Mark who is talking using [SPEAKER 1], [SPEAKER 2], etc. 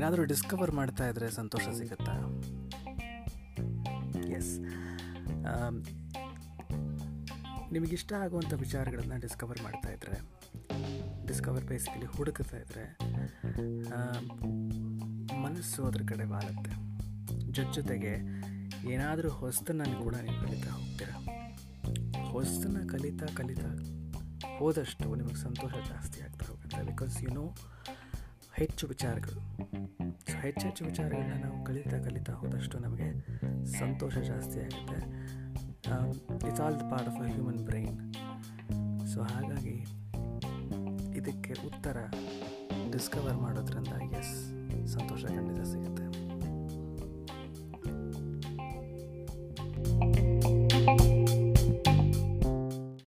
[SPEAKER 1] ಏನಾದರೂ ಡಿಸ್ಕವರ್ ಮಾಡ್ತಾ ಇದ್ರೆ ಸಂತೋಷ ಸಿಗುತ್ತಾ? ಎಸ್ ನಿಮಗಿಷ್ಟ ಆಗುವಂಥ ವಿಚಾರಗಳನ್ನು ಡಿಸ್ಕವರ್ ಮಾಡ್ತಾ ಇದ್ರೆ ಡಿಸ್ಕವರ್ ಬೇಸಿಕಲಿ ಹುಡುಕ್ತಾ ಇದ್ರೆ ಮನಸ್ಸು ಅದ್ರ ಕಡೆ ಬಾಲುತ್ತೆ ಜೊತೆ ಜೊತೆಗೆ ಏನಾದರೂ ಹೊಸ್ತನ್ನು ಕೂಡ ನೀವು ಕಲಿತಾ ಹೋಗ್ತೀರ? ಹೊಸದನ್ನು ಕಲಿತಾ ಕಲಿತಾ ಹೋದಷ್ಟು ನಿಮಗೆ ಸಂತೋಷ ಜಾಸ್ತಿ ಆಗ್ತಾ ಹೋಗುತ್ತೆ ಬಿಕಾಸ್ ಯು ನೋ ಹೆಚ್ಚು ವಿಚಾರಗಳು. ಸೊ ಹೆಚ್ಚೆಚ್ಚು ಹೆಚ್ಚು ವಿಚಾರಗಳನ್ನ ನಾವು ಕಲಿತಾ ಕಲಿತಾ ಹೋದಷ್ಟು ನಮಗೆ ಸಂತೋಷ ಜಾಸ್ತಿ ಆಗುತ್ತೆ. It's all the part of a human brain so, ಹಾಗಾಗಿ ಇದಕ್ಕೆ ಉತ್ತರ ಡಿಸ್ಕವರ್ ಮಾಡೋದ್ರಿಂದ